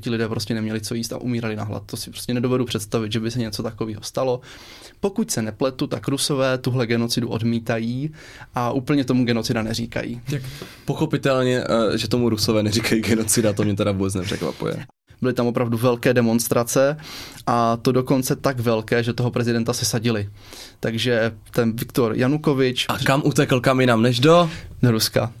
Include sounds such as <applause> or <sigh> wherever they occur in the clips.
ti lidé prostě neměli co jíst a umírali na hlad. To si prostě nedovedu představit, že by se něco takového stalo. Pokud se nepletu, tak Rusové tuhle genocidu odmítají a úplně tomu genocida neříkají. Tak pochopitelně, eh, že tomu Rusové neříkají genocida, to mě teda vůbec nepřekvapuje. Byly tam opravdu velké demonstrace a to dokonce tak velké, že toho prezidenta se sadili. Takže ten Viktor Janukovič... A kam utekl kam jinam než do? Do Ruska.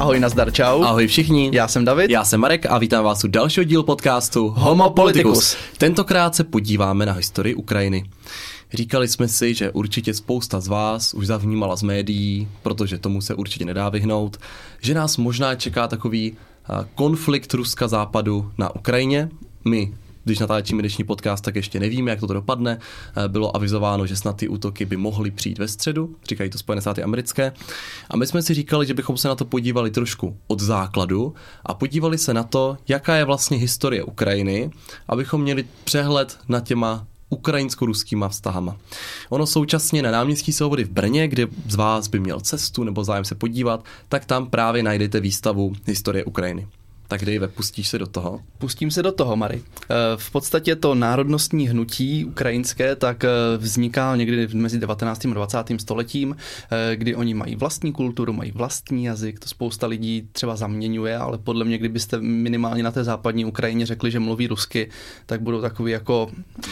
Ahoj, nazdar, čau. Ahoj všichni. Já jsem David. Já jsem Marek a vítám vás u dalšího dílu podcastu Homo Politicus. Tentokrát se podíváme na historii Ukrajiny. Říkali jsme si, že určitě spousta z vás už zavnímala z médií, protože tomu se určitě nedá vyhnout, že nás možná čeká takový konflikt Ruska západu na Ukrajině. My když natáčíme dnešní podcast, tak ještě nevíme, jak to dopadne. Bylo avizováno, že snad ty útoky by mohly přijít ve středu, říkají to Spojené státy americké. A my jsme si říkali, že bychom se na to podívali trošku od základu a podívali se na to, jaká je vlastně historie Ukrajiny, abychom měli přehled na těma ukrajinsko-ruskýma vztahama. Ono současně na náměstí Svobody v Brně, kde z vás by měl cestu nebo zájem se podívat, tak tam právě najdete výstavu Historie Ukrajiny. Tak Dave, pustíš se do toho? Pustím se do toho, Mary. Eh, v podstatě to národnostní hnutí ukrajinské tak eh, vzniká někdy mezi 19. a 20. stoletím, eh, kdy oni mají vlastní kulturu, mají vlastní jazyk, to spousta lidí třeba zaměňuje, ale podle mě, kdybyste minimálně na té západní Ukrajině řekli, že mluví rusky, tak budou takový jako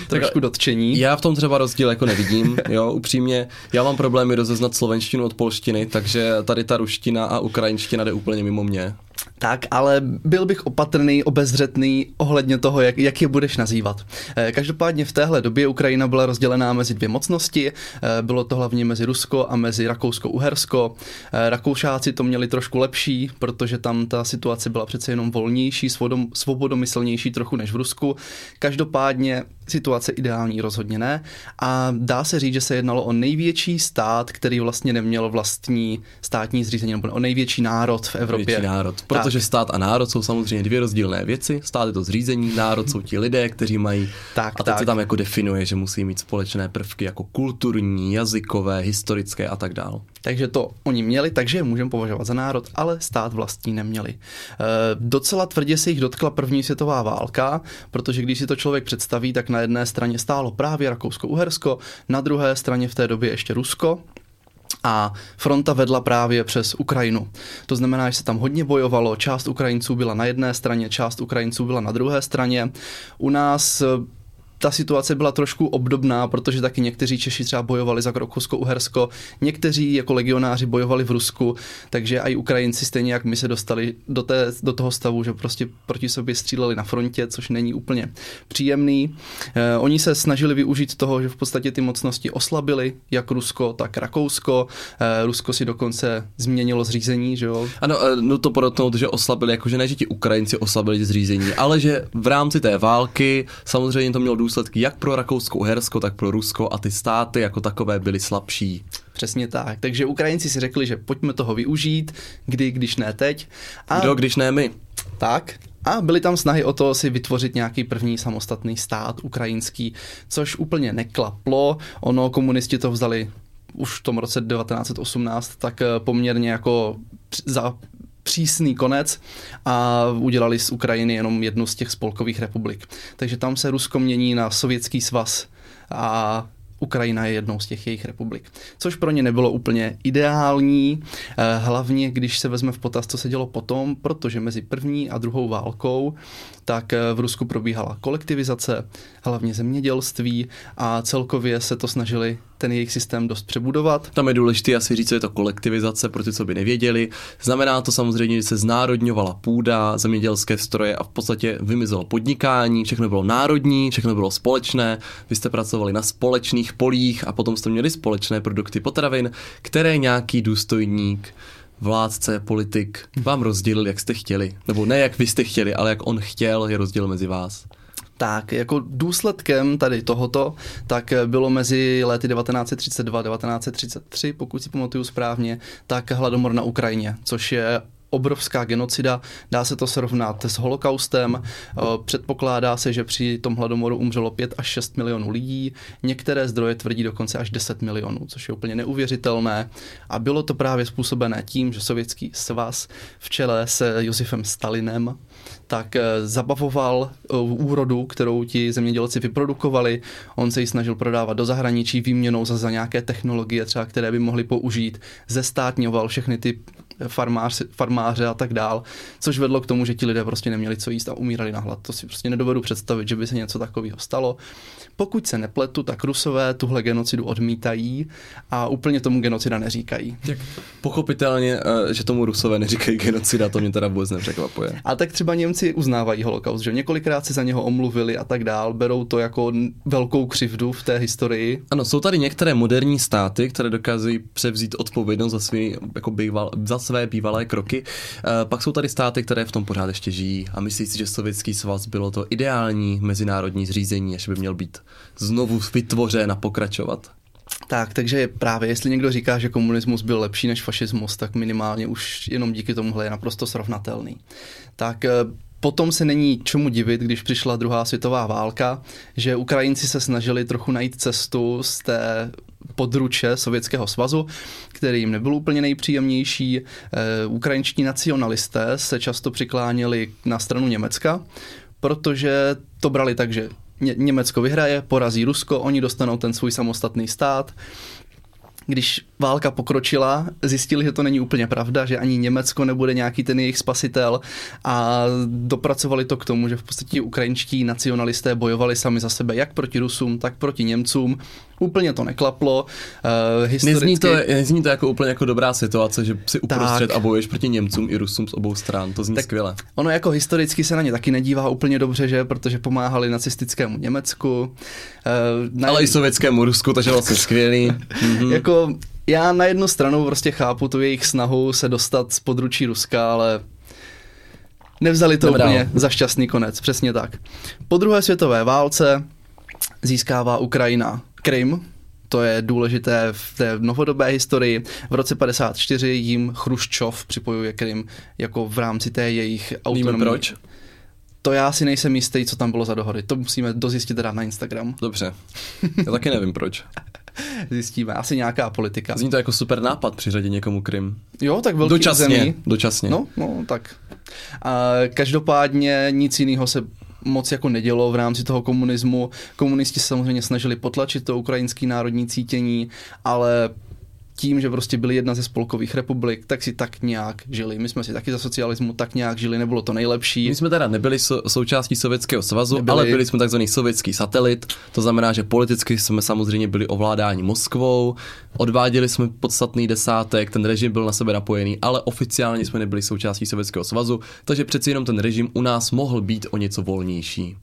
trošku dotčení. Já v tom třeba rozdíl jako nevidím, <laughs> jo, upřímně. Já mám problémy rozeznat slovenštinu od polštiny, takže tady ta ruština a ukrajinština jde úplně mimo mě. Tak, ale byl bych opatrný, obezřetný ohledně toho, jak, jak je budeš nazývat. Eh, každopádně v téhle době Ukrajina byla rozdělená mezi dvě mocnosti. Eh, bylo to hlavně mezi Rusko a mezi Rakousko-Uhersko. Eh, Rakoušáci to měli trošku lepší, protože tam ta situace byla přece jenom volnější, svobodomyslnější trochu než v Rusku. Každopádně situace ideální rozhodně ne. A dá se říct, že se jednalo o největší stát, který vlastně neměl vlastní státní zřízení, nebo o největší národ v Evropě. Největší národ, protože tak. stát a národ jsou samozřejmě dvě rozdílné věci. Stát je to zřízení, národ jsou ti lidé, kteří mají. Tak, a teď tak. se tam jako definuje, že musí mít společné prvky jako kulturní, jazykové, historické a tak dále. Takže to oni měli, takže je můžeme považovat za národ, ale stát vlastní neměli. E, docela tvrdě se jich dotkla první světová válka, protože když si to člověk představí, tak na jedné straně stálo právě Rakousko-Uhersko, na druhé straně v té době ještě Rusko, a fronta vedla právě přes Ukrajinu. To znamená, že se tam hodně bojovalo, část Ukrajinců byla na jedné straně, část Ukrajinců byla na druhé straně. U nás ta situace byla trošku obdobná, protože taky někteří Češi třeba bojovali za Rakousko-Uhersko, někteří jako legionáři bojovali v Rusku, takže i Ukrajinci stejně jak my se dostali do, té, do toho stavu, že prostě proti sobě stříleli na frontě, což není úplně příjemný. Eh, oni se snažili využít toho, že v podstatě ty mocnosti oslabily, jak Rusko, tak Rakousko. Eh, Rusko si dokonce změnilo zřízení, že jo? Ano, eh, no to podotknout, že oslabili, jakože ne, že ti Ukrajinci oslabili zřízení, ale že v rámci té války samozřejmě to mělo důsledky jak pro Rakousko-Uhersko, tak pro Rusko a ty státy jako takové byly slabší. Přesně tak. Takže Ukrajinci si řekli, že pojďme toho využít, kdy, když ne teď. A... Kdo, když ne my. Tak. A byly tam snahy o to si vytvořit nějaký první samostatný stát ukrajinský, což úplně neklaplo. Ono komunisti to vzali už v tom roce 1918 tak eh, poměrně jako za přísný konec a udělali z Ukrajiny jenom jednu z těch spolkových republik. Takže tam se Rusko mění na sovětský svaz a Ukrajina je jednou z těch jejich republik. Což pro ně nebylo úplně ideální, eh, hlavně když se vezme v potaz, co se dělo potom, protože mezi první a druhou válkou tak eh, v Rusku probíhala kolektivizace, hlavně zemědělství a celkově se to snažili ten jejich systém dost přebudovat. Tam je důležité asi říct, co je to kolektivizace, pro ty, co by nevěděli. Znamená to samozřejmě, že se znárodňovala půda, zemědělské stroje a v podstatě vymizelo podnikání, všechno bylo národní, všechno bylo společné. Vy jste pracovali na společných polích a potom jste měli společné produkty potravin, které nějaký důstojník vládce, politik vám rozdělil, jak jste chtěli. Nebo ne, jak vy jste chtěli, ale jak on chtěl, je rozdíl mezi vás. Tak, jako důsledkem tady tohoto, tak bylo mezi lety 1932 1933, pokud si pamatuju správně, tak hladomor na Ukrajině, což je obrovská genocida, dá se to srovnat s holokaustem, předpokládá se, že při tom hladomoru umřelo 5 až 6 milionů lidí, některé zdroje tvrdí dokonce až 10 milionů, což je úplně neuvěřitelné. A bylo to právě způsobené tím, že Sovětský svaz v čele se Josifem Stalinem tak eh, zabavoval eh, úrodu, kterou ti zemědělci vyprodukovali. On se ji snažil prodávat do zahraničí výměnou za, za nějaké technologie, třeba které by mohli použít. Zestátňoval všechny ty farmář, farmáře a tak dál, což vedlo k tomu, že ti lidé prostě neměli co jíst a umírali na hlad. To si prostě nedovedu představit, že by se něco takového stalo. Pokud se nepletu, tak Rusové tuhle genocidu odmítají a úplně tomu genocida neříkají. Tak pochopitelně, eh, že tomu Rusové neříkají genocida, to mě teda vůbec nepřekvapuje. A tak třeba Němci uznávají holokaust, že několikrát si za něho omluvili a tak dál, berou to jako velkou křivdu v té historii. Ano, jsou tady některé moderní státy, které dokáží převzít odpovědnost za, svý, jako býval, za své bývalé kroky. Eh, pak jsou tady státy, které v tom pořád ještě žijí a myslí si, že Sovětský svaz bylo to ideální mezinárodní zřízení, až by měl být znovu vytvořen a pokračovat. Tak, takže právě jestli někdo říká, že komunismus byl lepší než fašismus, tak minimálně už jenom díky tomuhle je naprosto srovnatelný. Tak eh, Potom se není čemu divit, když přišla druhá světová válka, že Ukrajinci se snažili trochu najít cestu z té područe Sovětského svazu, který jim nebyl úplně nejpříjemnější. Eh, ukrajinští nacionalisté se často přikláněli na stranu Německa, protože to brali tak, že Německo vyhraje, porazí Rusko, oni dostanou ten svůj samostatný stát když válka pokročila, zjistili, že to není úplně pravda, že ani Německo nebude nějaký ten jejich spasitel a dopracovali to k tomu, že v podstatě ukrajinští nacionalisté bojovali sami za sebe, jak proti Rusům, tak proti Němcům. Úplně to neklaplo. Uh, historicky... nezní, to, nezní to jako úplně jako dobrá situace, že si uprostřed tak. a bojuješ proti Němcům i Rusům z obou stran. To zní tak skvěle. Ono jako historicky se na ně taky nedívá úplně dobře, že? Protože pomáhali nacistickému Německu. Uh, na... Ale i sovětskému Rusku, takže vlastně skvělý. mm-hmm. <laughs> Jako já na jednu stranu prostě chápu tu jejich snahu se dostat z područí Ruska, ale nevzali to Dobrá. úplně za šťastný konec, přesně tak. Po druhé světové válce získává Ukrajina Krym, to je důležité v té novodobé historii. V roce 54 jim Chruščov připojuje Krym jako v rámci té jejich autonomie. Víme proč? To já si nejsem jistý, co tam bylo za dohody. To musíme dozjistit teda na Instagram. Dobře. Já taky nevím proč. <laughs> Zjistíme. Asi nějaká politika. Zní to jako super nápad přiřadit někomu Krym. Jo, tak velký dočasně, zemí. Dočasně. No, no, tak. A každopádně nic jiného se moc jako nedělo v rámci toho komunismu. Komunisti samozřejmě snažili potlačit to ukrajinské národní cítění, ale tím, že prostě byli jedna ze spolkových republik, tak si tak nějak žili. My jsme si taky za socialismu tak nějak žili, nebylo to nejlepší. My jsme teda nebyli so, součástí Sovětského svazu, nebyli. ale byli jsme takzvaný sovětský satelit, to znamená, že politicky jsme samozřejmě byli ovládáni Moskvou, odváděli jsme podstatný desátek, ten režim byl na sebe napojený, ale oficiálně jsme nebyli součástí Sovětského svazu, takže přeci jenom ten režim u nás mohl být o něco volnější.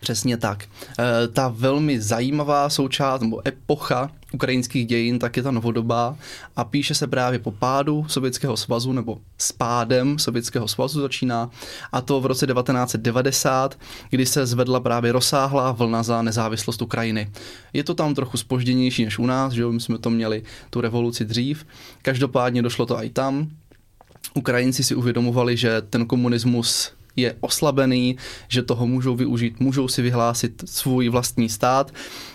Přesně tak. E, ta velmi zajímavá součást nebo epocha ukrajinských dějin, tak je ta novodobá a píše se právě po pádu Sovětského svazu nebo s pádem Sovětského svazu začíná a to v roce 1990, kdy se zvedla právě rozsáhlá vlna za nezávislost Ukrajiny. Je to tam trochu spožděnější než u nás, že my jsme to měli tu revoluci dřív, každopádně došlo to i tam. Ukrajinci si uvědomovali, že ten komunismus je oslabený, že toho můžou využít, můžou si vyhlásit svůj vlastní stát.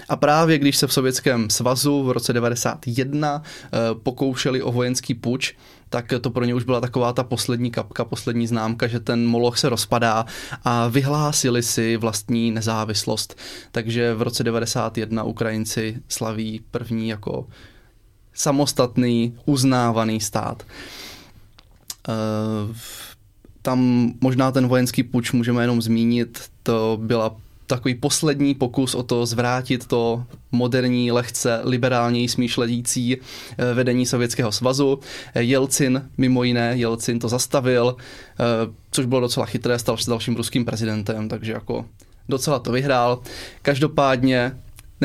A právě když se v Sovětském svazu v roce 91 eh, pokoušeli o vojenský puč, tak to pro ně už byla taková ta poslední kapka, poslední známka, že ten moloch se rozpadá a vyhlásili si vlastní nezávislost. Takže v roce 91 Ukrajinci slaví první jako samostatný, uznávaný stát. Tam možná ten vojenský puč můžeme jenom zmínit, to byla takový poslední pokus o to zvrátit to moderní, lehce liberálněji smýšledící eh, vedení Sovětského svazu. Jelcin, mimo jiné, Jelcin to zastavil, eh, což bylo docela chytré, stal se dalším ruským prezidentem, takže jako docela to vyhrál. Každopádně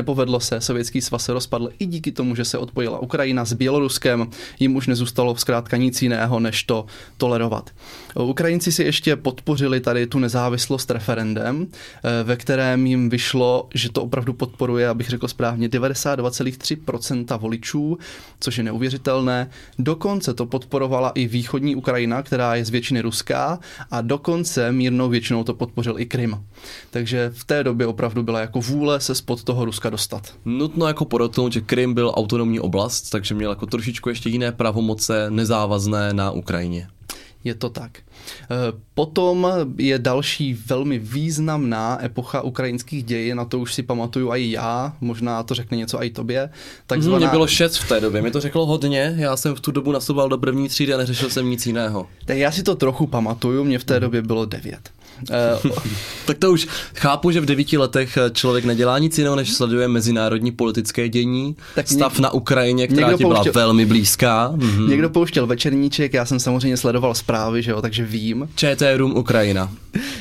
Nepovedlo se, Sovětský svaz se rozpadl i díky tomu, že se odpojila Ukrajina s Běloruskem, jim už nezůstalo zkrátka nic jiného, než to tolerovat. Ukrajinci si ještě podpořili tady tu nezávislost referendem, eh, ve kterém jim vyšlo, že to opravdu podporuje, abych řekl správně, 92,3% voličů, což je neuvěřitelné. Dokonce to podporovala i východní Ukrajina, která je z většiny ruská a dokonce mírnou většinou to podpořil i Krym. Takže v té době opravdu byla jako vůle se spod toho Ruska dostat. Nutno jako podotknout, že Krym byl autonomní oblast, takže měl jako trošičku ještě jiné pravomoce nezávazné na Ukrajině. Je to tak. Eh, potom je další velmi významná epocha ukrajinských dějin, na to už si pamatuju i já, možná to řekne něco i tobě. Takzvaná... Mně bylo šest v té době, mi to řeklo hodně, já jsem v tu dobu nastupoval do první třídy a neřešil jsem nic jiného. Tak já si to trochu pamatuju, mě v té době bylo devět. Uh, <laughs> tak to už chápu, že v devíti letech člověk nedělá nic jiného, než sleduje mezinárodní politické dění, tak stav něk... na Ukrajině, která ti byla pouštěl... velmi blízká. Mm-hmm. Někdo pouštěl večerníček, já jsem samozřejmě sledoval zprávy, že jo, takže vím. ČT Room Ukrajina.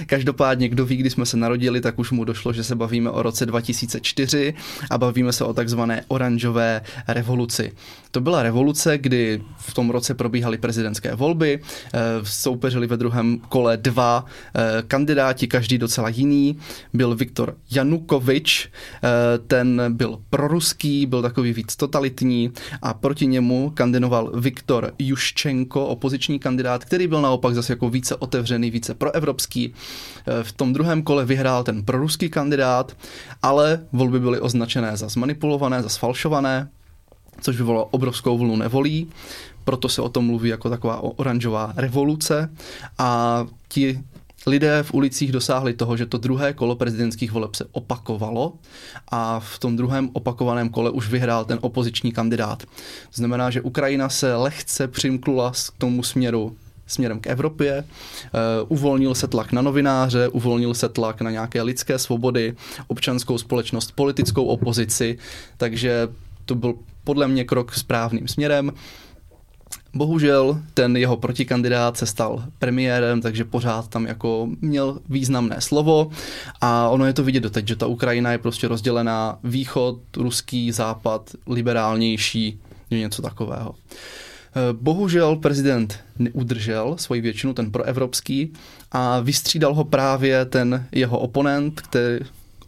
Každopádně, kdo ví, kdy jsme se narodili, tak už mu došlo, že se bavíme o roce 2004 a bavíme se o takzvané oranžové revoluci. To byla revoluce, kdy v tom roce probíhaly prezidentské volby, eh, soupeřili ve druhém kole dva eh, kandidáti, každý docela jiný. Byl Viktor Janukovič, eh, ten byl proruský, byl takový víc totalitní a proti němu kandidoval Viktor Juščenko, opoziční kandidát, který byl naopak zase jako více otevřený, více proevropský. V tom druhém kole vyhrál ten proruský kandidát, ale volby byly označené za zmanipulované, za sfalšované, což vyvolalo obrovskou vlnu nevolí, proto se o tom mluví jako taková oranžová revoluce a ti lidé v ulicích dosáhli toho, že to druhé kolo prezidentských voleb se opakovalo a v tom druhém opakovaném kole už vyhrál ten opoziční kandidát. To znamená, že Ukrajina se lehce přimklula k tomu směru směrem k Evropě, uh, uvolnil se tlak na novináře, uvolnil se tlak na nějaké lidské svobody, občanskou společnost, politickou opozici, takže to byl podle mě krok správným směrem. Bohužel ten jeho protikandidát se stal premiérem, takže pořád tam jako měl významné slovo a ono je to vidět doteď, že ta Ukrajina je prostě rozdělená východ, ruský, západ, liberálnější, něco takového. Bohužel prezident neudržel svoji většinu, ten proevropský, a vystřídal ho právě ten jeho oponent, který,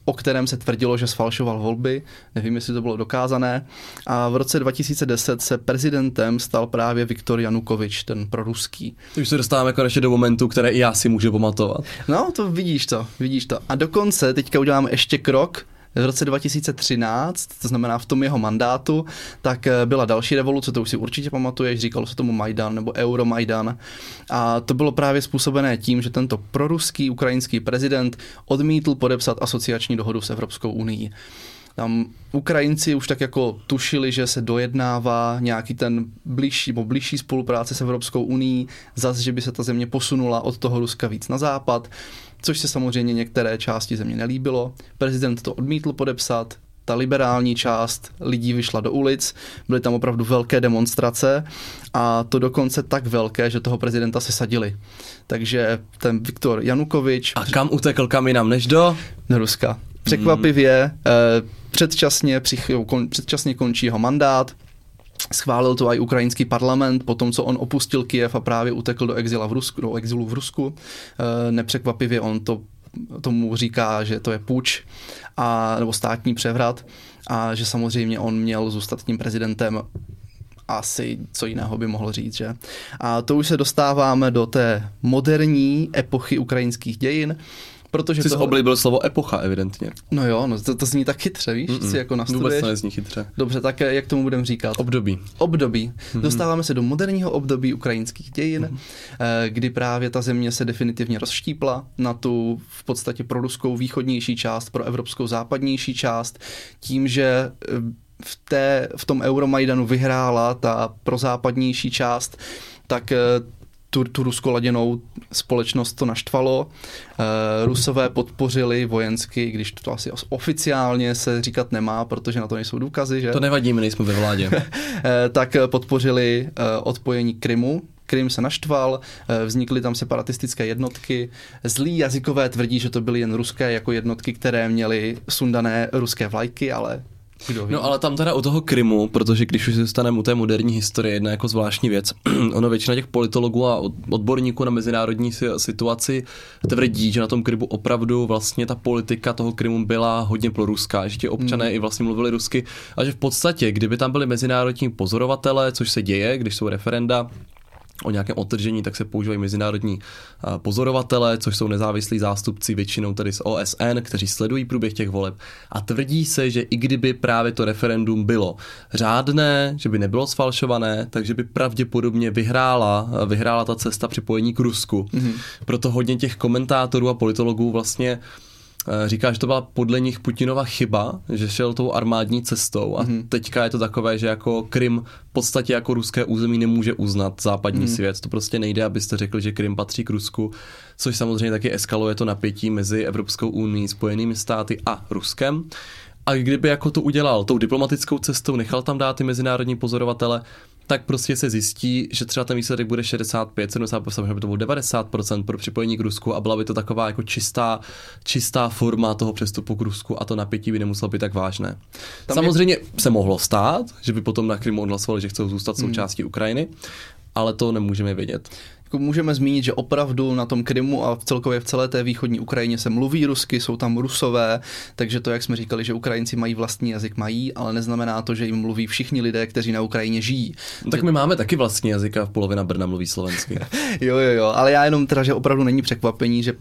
o kterém se tvrdilo, že sfalšoval volby. Nevím, jestli to bylo dokázané. A v roce 2010 se prezidentem stal právě Viktor Janukovič, ten proruský. Už se dostáváme konečně do momentu, které i já si můžu pamatovat. No, to vidíš to, vidíš to. A dokonce teďka uděláme ještě krok, v roce 2013, to znamená v tom jeho mandátu, tak eh, byla další revoluce, to už si určitě pamatuješ, říkalo se tomu Majdan nebo Euromajdan. A to bylo právě způsobené tím, že tento proruský ukrajinský prezident odmítl podepsat asociační dohodu s Evropskou unii. Tam Ukrajinci už tak jako tušili, že se dojednává nějaký ten blížší, nebo blížší spolupráce s Evropskou unii, zase, že by se ta země posunula od toho Ruska víc na západ což se samozřejmě některé části země nelíbilo. Prezident to odmítl podepsat, ta liberální část lidí vyšla do ulic, byly tam opravdu velké demonstrace a to dokonce tak velké, že toho prezidenta se sadili. Takže ten Viktor Janukovič... A kam utekl, kam jinam než do? Do Ruska. Překvapivě, mm. předčasně, přich, kon, předčasně končí jeho mandát, Schválil to i ukrajinský parlament po tom, co on opustil Kiev a právě utekl do, exila v Rusku, do exilu v Rusku. E, nepřekvapivě on to tomu říká, že to je půjč a, nebo státní převrat a že samozřejmě on měl zůstat tím prezidentem asi co jiného by mohl říct, že? A to už se dostáváme do té moderní epochy ukrajinských dějin, Protože Jsi toho... oblíbil slovo epocha, evidentně. No jo, no to, to zní tak chytře, víš, Mm-mm. si jako nastuduješ. Vůbec to nezní chytře. Dobře, tak jak tomu budeme říkat? Období. Období. Mm-hmm. Dostáváme se do moderního období ukrajinských dějin, mm-hmm. kdy právě ta země se definitivně rozštípla na tu v podstatě pro ruskou východnější část, pro evropskou západnější část, tím, že eh, v, té, v tom Euromajdanu vyhrála ta prozápadnější část, tak eh, tu, tu ruskoladěnou společnost to naštvalo. E, Rusové podpořili vojensky, když to asi oficiálně se říkat nemá, protože na to nejsou důkazy, že? To nevadí, my nejsme ve vládě. <laughs> e, tak podpořili e, odpojení Krymu, Krym se naštval, eh, vznikly tam separatistické jednotky. Zlí jazykové tvrdí, že to byly jen ruské jako jednotky, které měly sundané ruské vlajky, ale kdo ví? No ale tam teda u toho Krymu, protože když už zůstaneme u té moderní historie, jedna jako zvláštní věc, <clears throat> ono většina těch politologů a odborníků na mezinárodní situaci tvrdí, že na tom Krymu opravdu vlastně ta politika toho Krymu byla hodně proruská, že ti občané hmm. i vlastně mluvili rusky a že v podstatě, kdyby tam byli mezinárodní pozorovatele, což se děje, když jsou referenda, o nějakém otržení, tak se používají mezinárodní pozorovatele, což jsou nezávislí zástupci většinou tedy z OSN, kteří sledují průběh těch voleb. A tvrdí se, že i kdyby právě to referendum bylo řádné, že by nebylo sfalšované, takže by pravděpodobně vyhrála, vyhrála ta cesta připojení k Rusku. Mm-hmm. Proto hodně těch komentátorů a politologů vlastně Eh, říká, že to byla podle nich Putinova chyba, že šel tou armádní cestou a mm-hmm. teďka je to takové, že jako Krym v podstatě jako ruské území nemůže uznat západní mm-hmm. svět. To prostě nejde, abyste řekli, že Krym patří k Rusku, což samozřejmě taky eskaluje to napětí mezi Evropskou unii, Spojenými státy a Ruskem. A kdyby jako to udělal tou diplomatickou cestou, nechal tam dát ty mezinárodní pozorovatele, tak prostě se zjistí, že třeba ten výsledek bude 65, 70, možná by to bylo 90% pro připojení k Rusku a byla by to taková jako čistá, čistá forma toho přestupu k Rusku a to napětí by nemuselo být tak vážné. Tam Samozřejmě je... se mohlo stát, že by potom na Krymu odhlasovali, že chcou zůstat hmm. součástí Ukrajiny, ale to nemůžeme vědět. Jako můžeme zmínit, že opravdu na tom Krymu a v celkově v celé té východní Ukrajině se mluví rusky, jsou tam rusové, takže to, jak jsme říkali, že Ukrajinci mají vlastní jazyk, mají, ale neznamená to, že jim mluví všichni lidé, kteří na Ukrajině žijí. No, tak my máme taky vlastní jazyk a polovina Brna mluví slovensky. <laughs> jo, jo, jo, ale já jenom teda, že opravdu není překvapení, že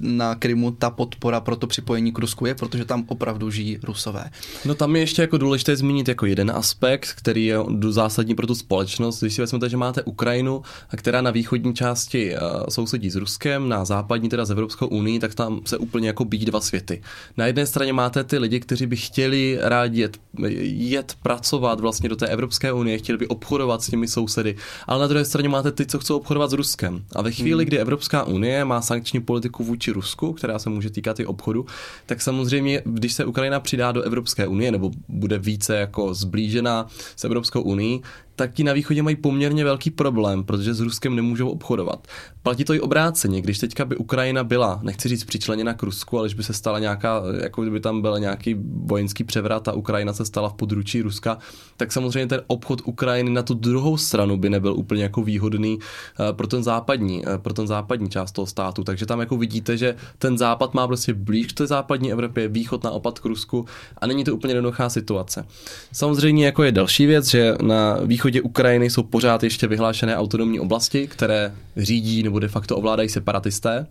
na Krymu ta podpora pro to připojení k Rusku je, protože tam opravdu žijí Rusové. No tam je ještě jako důležité zmínit jako jeden aspekt, který je zásadní pro tu společnost. Když si vezmete, že máte Ukrajinu, která na východní části uh, sousedí s Ruskem, na západní teda s Evropskou unii, tak tam se úplně jako bíjí dva světy. Na jedné straně máte ty lidi, kteří by chtěli rádi jet, jet pracovat vlastně do té Evropské unie, chtěli by obchodovat s těmi sousedy, ale na druhé straně máte ty, co chcou obchodovat s Ruskem. A ve chvíli, hmm. kdy Evropská unie má sankční politiku vůči Rusku, která se může týkat i obchodu, tak samozřejmě, když se Ukrajina přidá do Evropské unie nebo bude více jako zblížená s Evropskou unii, tak ti na východě mají poměrně velký problém, protože s Ruskem nemůžou obchodovat. Platí to i obráceně, když teďka by Ukrajina byla, nechci říct přičleněna k Rusku, ale když by se stala nějaká, jako kdyby tam byl nějaký vojenský převrat a Ukrajina se stala v područí Ruska, tak samozřejmě ten obchod Ukrajiny na tu druhou stranu by nebyl úplně jako výhodný eh, pro ten západní, eh, pro ten západní část toho státu. Takže tam jako vidíte, že ten západ má prostě blíž k té západní Evropě, východ naopak k Rusku a není to úplně jednoduchá situace. Samozřejmě jako je další věc, že na východě východě Ukrajiny jsou pořád ještě vyhlášené autonomní oblasti, které řídí nebo de facto ovládají separatisté.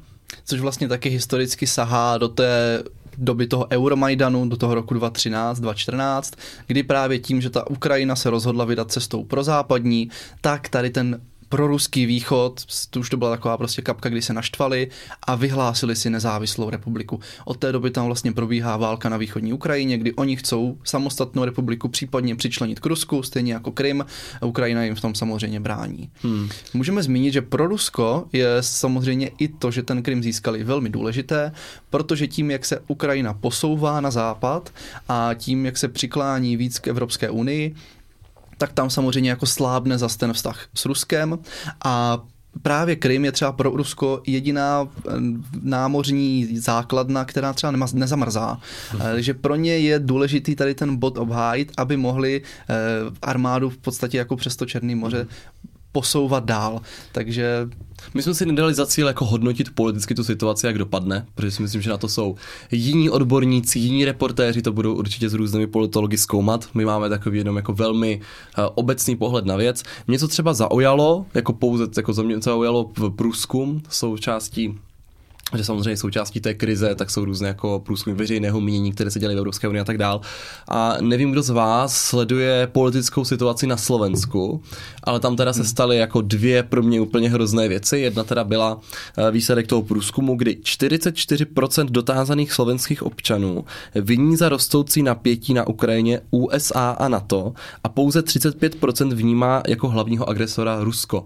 Což vlastně taky historicky sahá do té doby toho Euromajdanu, do toho roku 2013, 2014, kdy právě tím, že ta Ukrajina se rozhodla vydat cestou pro západní, tak tady ten pro ruský východ, to už to byla taková prostě kapka, kdy se naštvali a vyhlásili si nezávislou republiku. Od té doby tam vlastně probíhá válka na východní Ukrajině, kdy oni chcou samostatnou republiku případně přičlenit k Rusku, stejně jako Krym. A Ukrajina jim v tom samozřejmě brání. Hmm. Můžeme zmínit, že pro Rusko je samozřejmě i to, že ten Krym získali velmi důležité, protože tím, jak se Ukrajina posouvá na západ a tím, jak se přiklání víc k Evropské unii, tak tam samozřejmě jako slábne zase ten vztah s Ruskem. A Právě Krym je třeba pro Rusko jediná eh, námořní základna, která třeba nema, nezamrzá. Takže pro ně je důležitý tady ten bod obhájit, aby mohli eh, armádu v podstatě jako přes to Černé moře posouvat dál. Takže my jsme si nedali za cíl jako hodnotit politicky tu situaci, jak dopadne, protože si myslím, že na to jsou jiní odborníci, jiní reportéři, to budou určitě s různými politologi zkoumat. My máme takový jenom jako velmi uh, obecný pohled na věc. Mě to třeba zaujalo, jako pouze jako zaujalo v průzkum součástí že samozřejmě součástí té krize, tak jsou různé jako průzkumy veřejného mínění, které se dělají v Evropské unii a tak dál. A nevím, kdo z vás sleduje politickou situaci na Slovensku, ale tam teda se staly jako dvě pro mě úplně hrozné věci. Jedna teda byla eh, výsledek toho průzkumu, kdy 44% dotázaných slovenských občanů viní za rostoucí napětí na Ukrajině USA a NATO a pouze 35% vnímá jako hlavního agresora Rusko.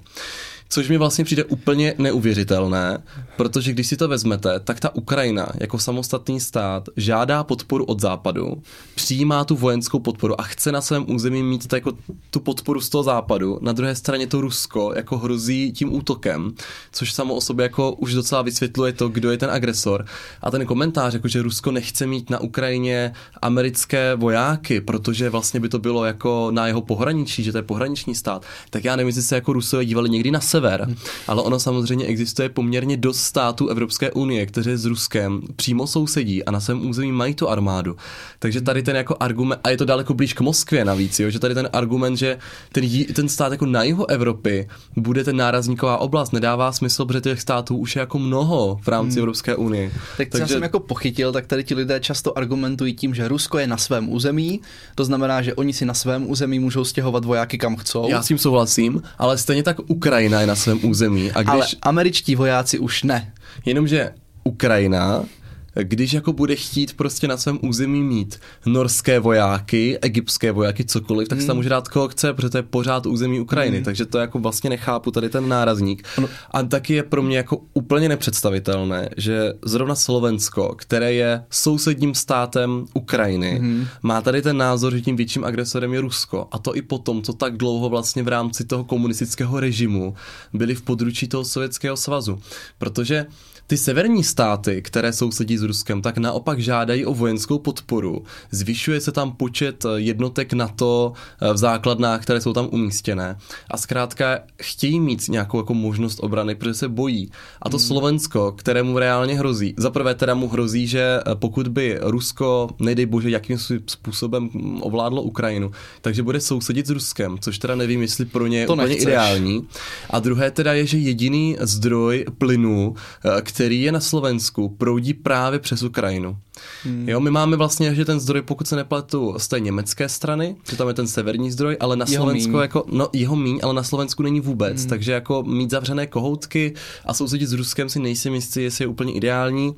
Což mi vlastně přijde úplně neuvěřitelné, protože když si to vezmete, tak ta Ukrajina jako samostatný stát žádá podporu od západu, přijímá tu vojenskou podporu a chce na svém území mít jako tu podporu z toho západu. Na druhé straně to Rusko jako hrozí tím útokem, což samo o sobě jako už docela vysvětluje to, kdo je ten agresor. A ten komentář, jako že Rusko nechce mít na Ukrajině americké vojáky, protože vlastně by to bylo jako na jeho pohraničí, že to je pohraniční stát, tak já nevím, jestli se jako Rusové dívali někdy na sever, ale ono samozřejmě existuje poměrně dost států Evropské unie, kteří s Ruskem přímo sousedí a na svém území mají tu armádu. Takže tady ten jako argument, a je to daleko blíž k Moskvě navíc, jo, že tady ten argument, že ten, ten stát jako na jihu Evropy bude ten nárazníková oblast, nedává smysl, protože těch států už je jako mnoho v rámci hmm. Evropské unie. Tak Takže... já jsem jako pochytil, tak tady ti lidé často argumentují tím, že Rusko je na svém území, to znamená, že oni si na svém území můžou stěhovat vojáky kam chcou. Já s tím souhlasím, ale stejně tak Ukrajina je na svém území. A když... Ale američtí vojáci už ne. Jenomže Ukrajina když jako bude chtít prostě na svém území mít norské vojáky, egyptské vojáky, cokoliv, tak hmm. se tam může dát koho chce, protože to je pořád území Ukrajiny, hmm. takže to jako vlastně nechápu tady ten nárazník. No. A taky je pro mě jako úplně nepředstavitelné, že zrovna Slovensko, které je sousedním státem Ukrajiny, hmm. má tady ten názor, že tím větším agresorem je Rusko. A to i potom, co tak dlouho vlastně v rámci toho komunistického režimu byli v područí toho Sovětského svazu. Protože ty severní státy, které sousedí s Ruskem, tak naopak žádají o vojenskou podporu. Zvyšuje se tam počet jednotek NATO eh, v základnách, které jsou tam umístěné. A zkrátka chtějí mít nějakou jako možnost obrany, protože se bojí. A to hmm. Slovensko, kterému reálně hrozí. Za prvé teda mu hrozí, že eh, pokud by Rusko, nejdej bože, jakým způsobem ovládlo Ukrajinu, takže bude sousedit s Ruskem, což teda nevím, jestli pro ně je úplně ideální. A druhé teda je, že jediný zdroj plynu, eh, který je na Slovensku, proudí právě přes Ukrajinu. Hmm. Jo, my máme vlastně, že ten zdroj, pokud se nepletu, z té německé strany, že tam je ten severní zdroj, ale na jeho Slovensku míň. jako, no jeho míň, ale na Slovensku není vůbec, hmm. takže jako mít zavřené kohoutky a sousedit s Ruskem si nejsem jistý, jestli je úplně ideální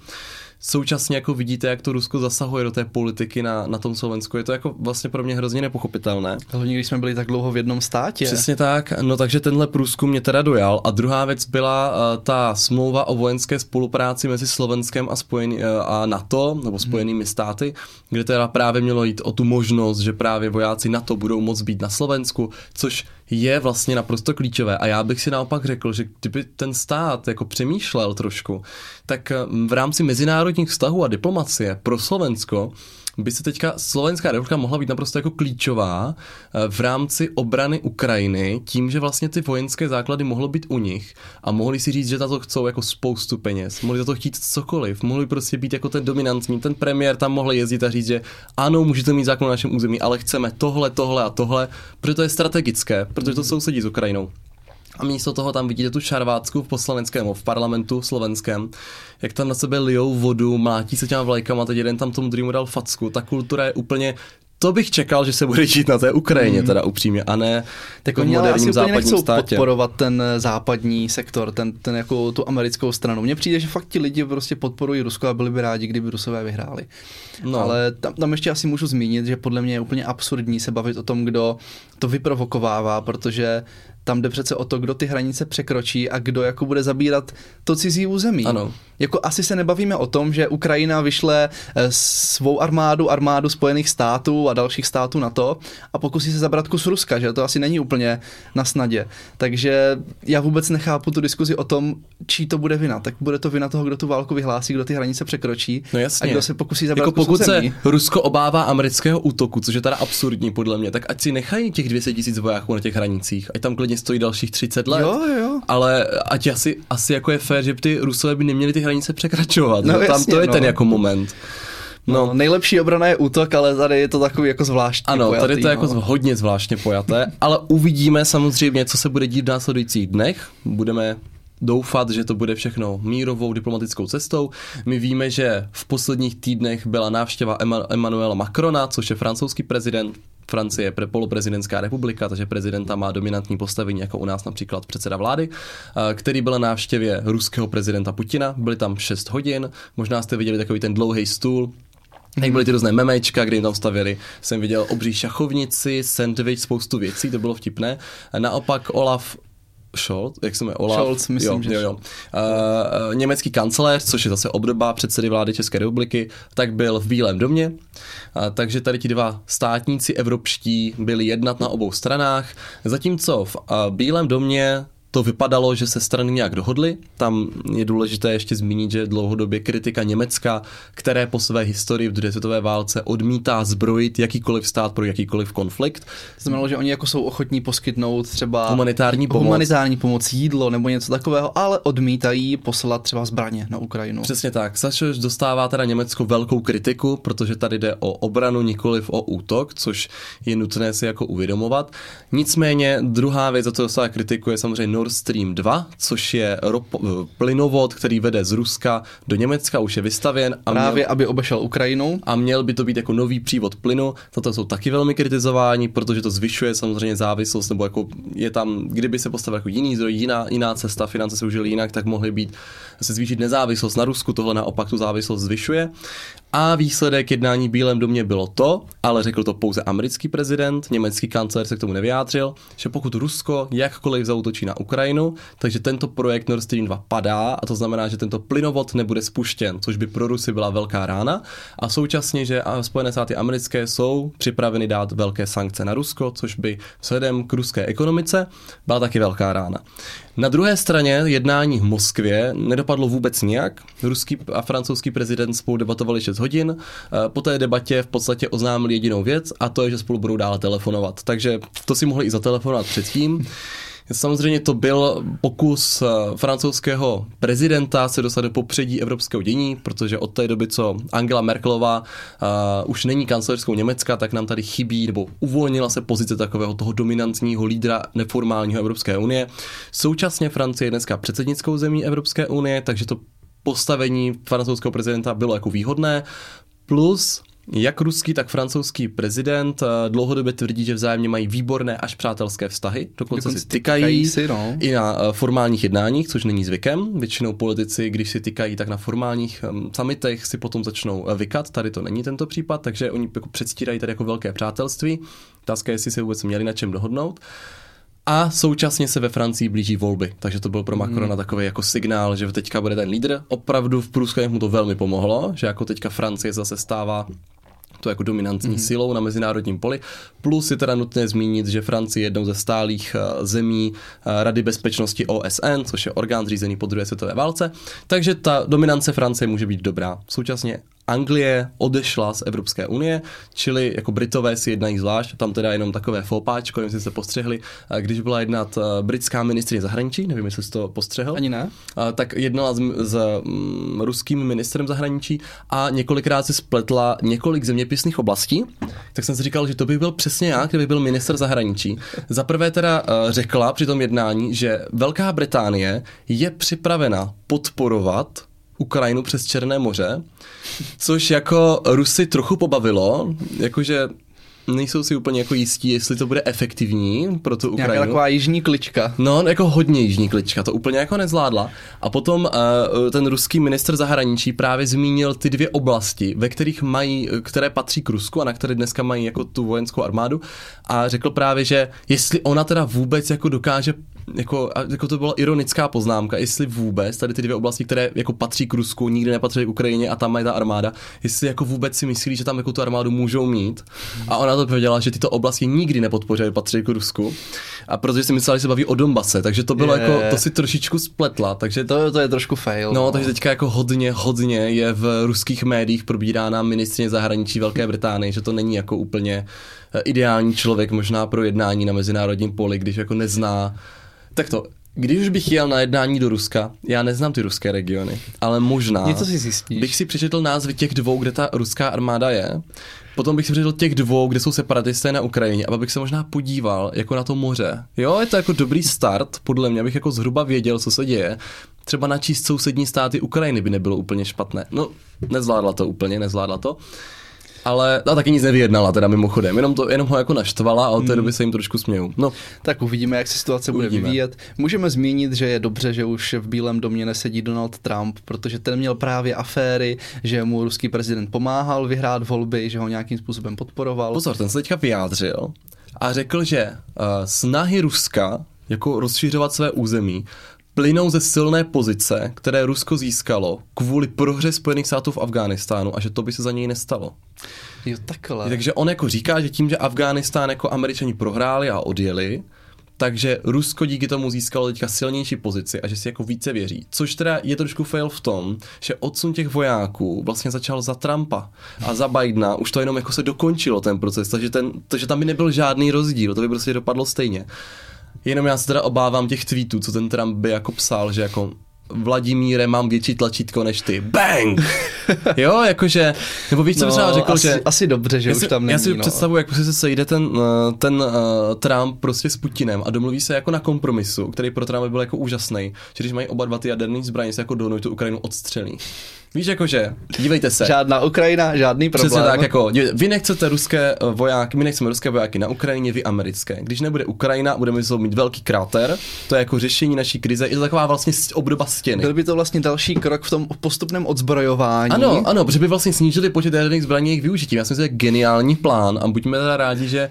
současně jako vidíte, jak to Rusko zasahuje do té politiky na, na tom Slovensku. Je to jako vlastně pro mě hrozně nepochopitelné. Hlavně, když jsme byli tak dlouho v jednom státě. Přesně tak, no takže tenhle průzkum mě teda dojal. A druhá věc byla uh, ta smlouva o vojenské spolupráci mezi Slovenskem a, spojený, uh, a NATO, nebo spojenými hmm. státy, kde teda právě mělo jít o tu možnost, že právě vojáci NATO budou moct být na Slovensku, což je vlastně naprosto klíčové. A já bych si naopak řekl, že kdyby ten stát jako přemýšlel trošku, tak v rámci mezinárodních vztahů a diplomacie pro Slovensko by se teďka Slovenská republika mohla být naprosto jako klíčová eh, v rámci obrany Ukrajiny, tím, že vlastně ty vojenské základy mohlo být u nich a mohli si říct, že za to chcou jako spoustu peněz, mohli za to chtít cokoliv, mohli prostě být jako ten dominantní, ten premiér tam mohl jezdit a říct, že ano, můžete mít zákon na našem území, ale chceme tohle, tohle a tohle, protože to je strategické, protože to sousedí s Ukrajinou. A místo toho tam vidíte tu šarvácku v poslaneckém, v parlamentu slovenském, jak tam na sebe lijou vodu, mlátí se těma vlajkama, teď jeden tam tomu druhému dal facku. Ta kultura je úplně to bych čekal, že se bude žít na té Ukrajině, mm. teda upřímně, a ne tak v moderním západním státě. podporovat ten eh, západní sektor, ten, ten jako tu americkou stranu. Mně přijde, že fakt ti lidi prostě podporují Rusko a byli by rádi, kdyby Rusové vyhráli. No. Ale tam, tam ještě asi můžu zmínit, že podle mě je úplně absurdní se bavit o tom, kdo to vyprovokovává, protože tam jde přece o to, kdo ty hranice překročí a kdo jako bude zabírat to cizí území. Ano. Jako asi se nebavíme o tom, že Ukrajina vyšle eh, svou armádu, armádu Spojených států a dalších států na to a pokusí se zabrat kus Ruska, že to asi není úplně na snadě. Takže já vůbec nechápu tu diskuzi o tom, čí to bude vina. Tak bude to vina toho, kdo tu válku vyhlásí, kdo ty hranice překročí no jasně. a kdo se pokusí zabrat jako kus pokud se Rusko obává amerického útoku, což je teda absurdní podle mě, tak ať si nechají těch 200 tisíc vojáků na těch hranicích, ať tam klidně stojí dalších 30 let. Jo, jo. Ale ať asi, asi jako je fér, že ty Rusové by neměli ty hranice překračovat. No, jasně, tam to je no. ten jako moment. No. no, nejlepší obrana je útok, ale tady je to takový jako zvláštní Ano, pojatý, tady to je jako no. jako hodně zvláštně pojaté, ale uvidíme samozřejmě, co se bude dít v následujících dnech. Budeme doufat, že to bude všechno mírovou diplomatickou cestou. My víme, že v posledních týdnech byla návštěva Emmanuela Macrona, což je francouzský prezident, Francie je poloprezidentská republika, takže prezidenta má dominantní postavení, jako u nás například předseda vlády, který byl na návštěvě ruského prezidenta Putina. Byli tam 6 hodin, možná jste viděli takový ten dlouhý stůl, jak byly ty různé memečka, kde jim tam stavěli, jsem viděl obří šachovnici, sandwich, spoustu věcí, to bylo vtipné. Naopak Olaf Scholz, jak se jmenuje, Olaf? Scholz, myslím, jo, že jo, jo. Uh, německý kancléř, což je zase obdoba předsedy vlády České republiky, tak byl v Bílém domě, uh, takže tady ti dva státníci evropští byli jednat na obou stranách, zatímco v uh, Bílém domě to vypadalo, že se strany nějak dohodly. Tam je důležité ještě zmínit, že dlouhodobě kritika Německa, které po své historii v druhé světové válce odmítá zbrojit jakýkoliv stát pro jakýkoliv konflikt. To znamenalo, že oni jako jsou ochotní poskytnout třeba humanitární pomoc, humanitární pomoc jídlo nebo něco takového, ale odmítají poslat třeba zbraně na Ukrajinu. Přesně tak. Zač dostává teda Německo velkou kritiku, protože tady jde o obranu, nikoliv o útok, což je nutné si jako uvědomovat. Nicméně druhá věc, za to dostává kritiku, je samozřejmě Nord Stream 2, což je rop- plynovod, který vede z Ruska do Německa, už je vystavěn. A Právě, měl, aby obešel Ukrajinu. A měl by to být jako nový přívod plynu. Toto jsou taky velmi kritizováni, protože to zvyšuje samozřejmě závislost, nebo jako je tam, kdyby se postavil jako jiný zdroj, jiná, jiná cesta, finance se užily jinak, tak mohly být se zvýšit nezávislost na Rusku, tohle naopak tu závislost zvyšuje. A výsledek jednání Bílém domě bylo to, ale řekl to pouze americký prezident, německý kancléř se k tomu nevyjádřil, že pokud Rusko jakkoliv zautočí na Ukrajinu, takže tento projekt Nord Stream 2 padá a to znamená, že tento plynovod nebude spuštěn, což by pro Rusy byla velká rána a současně, že Spojené státy americké jsou připraveny dát velké sankce na Rusko, což by vzhledem k ruské ekonomice byla taky velká rána. Na druhé straně jednání v Moskvě nedopadlo vůbec nijak. Ruský a francouzský prezident spolu debatovali 6 hodin. Eh, po té debatě v podstatě oznámili jedinou věc a to je, že spolu budou dále telefonovat. Takže to si mohli i zatelefonovat předtím. Samozřejmě to byl pokus eh, francouzského prezidenta se dostat do popředí evropského dění, protože od té doby, co Angela Merkelová uh, už není kancelářskou Německa, tak nám tady chybí, nebo uvolnila se pozice takového toho dominantního lídra neformálního Evropské unie. Současně Francie je dneska předsednickou zemí Evropské unie, takže to postavení francouzského prezidenta bylo jako výhodné. Plus jak ruský, tak francouzský prezident eh, dlouhodobě tvrdí, že vzájemně mají výborné až přátelské vztahy, dokonce, dokonce si tykají si, no. i na eh, formálních jednáních, což není zvykem. Většinou politici, když si tykají, tak na formálních um, summitech si potom začnou vykat. Tady to není tento případ, takže oni jako předstírají tady jako velké přátelství. Otázka je, jestli se vůbec měli na čem dohodnout. A současně se ve Francii blíží volby, takže to byl pro Macrona hmm. takový jako signál, že teďka bude ten lídr. Opravdu v průzkumech mu to velmi pomohlo, že jako teďka Francie zase stává to jako dominantní mm-hmm. silou na mezinárodním poli. Plus je teda nutné zmínit, že Francie je jednou ze stálých eh, zemí eh, Rady bezpečnosti OSN, což je orgán zřízený po druhé světové válce. Takže ta dominance Francie může být dobrá. Současně Anglie odešla z Evropské unie, čili jako Britové si jednají zvlášť, tam teda jenom takové fopáčko, nevím, jestli jste postřehli, když byla jednat britská ministrině zahraničí, nevím, jestli jste to postřehl. Ani ne. Tak jednala s, s mm, ruským ministrem zahraničí a několikrát si spletla několik zeměpisných oblastí, tak jsem si říkal, že to by byl přesně já, kdyby byl minister zahraničí. Za prvé teda řekla při tom jednání, že Velká Británie je připravena podporovat Ukrajinu přes Černé moře, což jako Rusy trochu pobavilo, jakože nejsou si úplně jako jistí, jestli to bude efektivní pro tu Ukrajinu. Nějaká taková jižní klička. No, jako hodně jižní klička, to úplně jako nezvládla. A potom uh, ten ruský minister zahraničí právě zmínil ty dvě oblasti, ve kterých mají, které patří k Rusku a na které dneska mají jako tu vojenskou armádu a řekl právě, že jestli ona teda vůbec jako dokáže jako, jako to byla ironická poznámka, jestli vůbec tady ty dvě oblasti, které jako patří k Rusku, nikdy nepatří k Ukrajině a tam mají ta armáda, jestli jako vůbec si myslí, že tam jako tu armádu můžou mít. A ona to věděla, že tyto oblasti nikdy nepodpořily patří k Rusku. A protože si myslela, že se baví o Donbase, takže to bylo je. jako, to si trošičku spletla. Takže to, to je trošku fail. No, no, takže teďka jako hodně, hodně je v ruských médiích probírána ministrině zahraničí Velké Británie, že to není jako úplně eh, ideální člověk možná pro jednání na mezinárodním poli, když jako nezná tak to, když už bych jel na jednání do Ruska, já neznám ty ruské regiony, ale možná Něco si zjistíš. bych si přečetl názvy těch dvou, kde ta ruská armáda je, potom bych si přečetl těch dvou, kde jsou separatisté na Ukrajině a bych se možná podíval jako na to moře. Jo, je to jako dobrý start, podle mě, abych jako zhruba věděl, co se děje. Třeba načíst sousední státy Ukrajiny by nebylo úplně špatné. No, nezvládla to úplně, nezvládla to ale a taky nic nevyjednala teda mimochodem, jenom, to, jenom ho jako naštvala a od té hmm. doby se jim trošku smějou. No. Tak uvidíme, jak se situace uvidíme. bude vyvíjet. Můžeme zmínit, že je dobře, že už v Bílém domě nesedí Donald Trump, protože ten měl právě aféry, že mu ruský prezident pomáhal vyhrát volby, že ho nějakým způsobem podporoval. Pozor, ten se teďka vyjádřil a řekl, že uh, snahy Ruska jako rozšiřovat své území, plynou ze silné pozice, které Rusko získalo kvůli prohře Spojených států v Afghánistánu a že to by se za něj nestalo. Jo, takhle. Takže on jako říká, že tím, že Afghánistán jako američani prohráli a odjeli, takže Rusko díky tomu získalo teďka silnější pozici a že si jako více věří. Což teda je trošku fail v tom, že odsun těch vojáků vlastně začal za Trumpa a za Bidena už to jenom jako se dokončilo ten proces, takže, ten, takže tam by nebyl žádný rozdíl, to by prostě dopadlo stejně. Jenom já se teda obávám těch tweetů, co ten Trump by jako psal, že jako Vladimíre, mám větší tlačítko než ty. Bang! <laughs> jo, jakože, nebo víš, co no, třeba řekl, asi, že... Asi dobře, že já už si, tam není, Já si no. představuji, jak prostě se sejde ten, eh, ten uh, Trump prostě s Putinem a domluví se jako na kompromisu, který pro Trumpa byl jako úžasný, že když mají oba dva ty jaderné zbraně, se jako donují tu Ukrajinu odstřelí. Víš, jakože, dívejte se. Žádná Ukrajina, žádný problém. Přesně tak, jako, vy nechcete ruské eh, vojáky, my nechceme ruské vojáky na Ukrajině, vy americké. Když nebude Ukrajina, budeme mít velký kráter, to je jako řešení naší krize, je to taková vlastně obdoba stěny. Byl by to vlastně další krok v tom postupném odzbrojování. Ano, ano, protože by vlastně snížili počet jaderných zbraní jejich využití. Já si myslím, že to je geniální plán a buďme teda rádi, že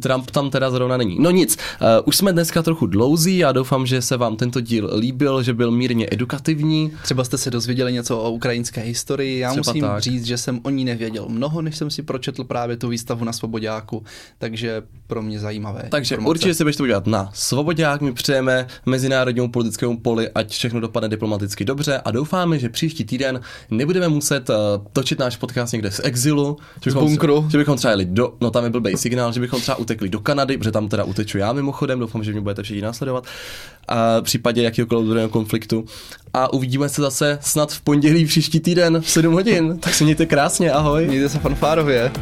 Trump tam teda zrovna není. No nic, uh, už jsme dneska trochu dlouzí, já doufám, že se vám tento díl líbil, že byl mírně edukativní. Třeba jste se dozvěděli něco o ukrajinské historii. Já Třeba musím tak. říct, že jsem o ní nevěděl mnoho, než jsem si pročetl právě tu výstavu na Svobodáku, takže pro mě zajímavé. Takže informace. určitě se běžte podívat na Svobodák, my přejeme mezinárodnímu politickému poli, ať všechno dopadne diplomaticky dobře a doufáme, že příští týden nebudeme muset uh, točit náš podcast někde z exilu, že bychom, z bunkru. Že bychom třeba jeli do, no tam je blbej signál, že bychom třeba utekli do Kanady, protože tam teda uteču já mimochodem, doufám, že mě budete všichni následovat, a v případě jakéhokoliv konfliktu. A uvidíme se zase snad v pondělí příští týden v 7 hodin. Tak se mějte krásně, ahoj. Mějte se fanfárově.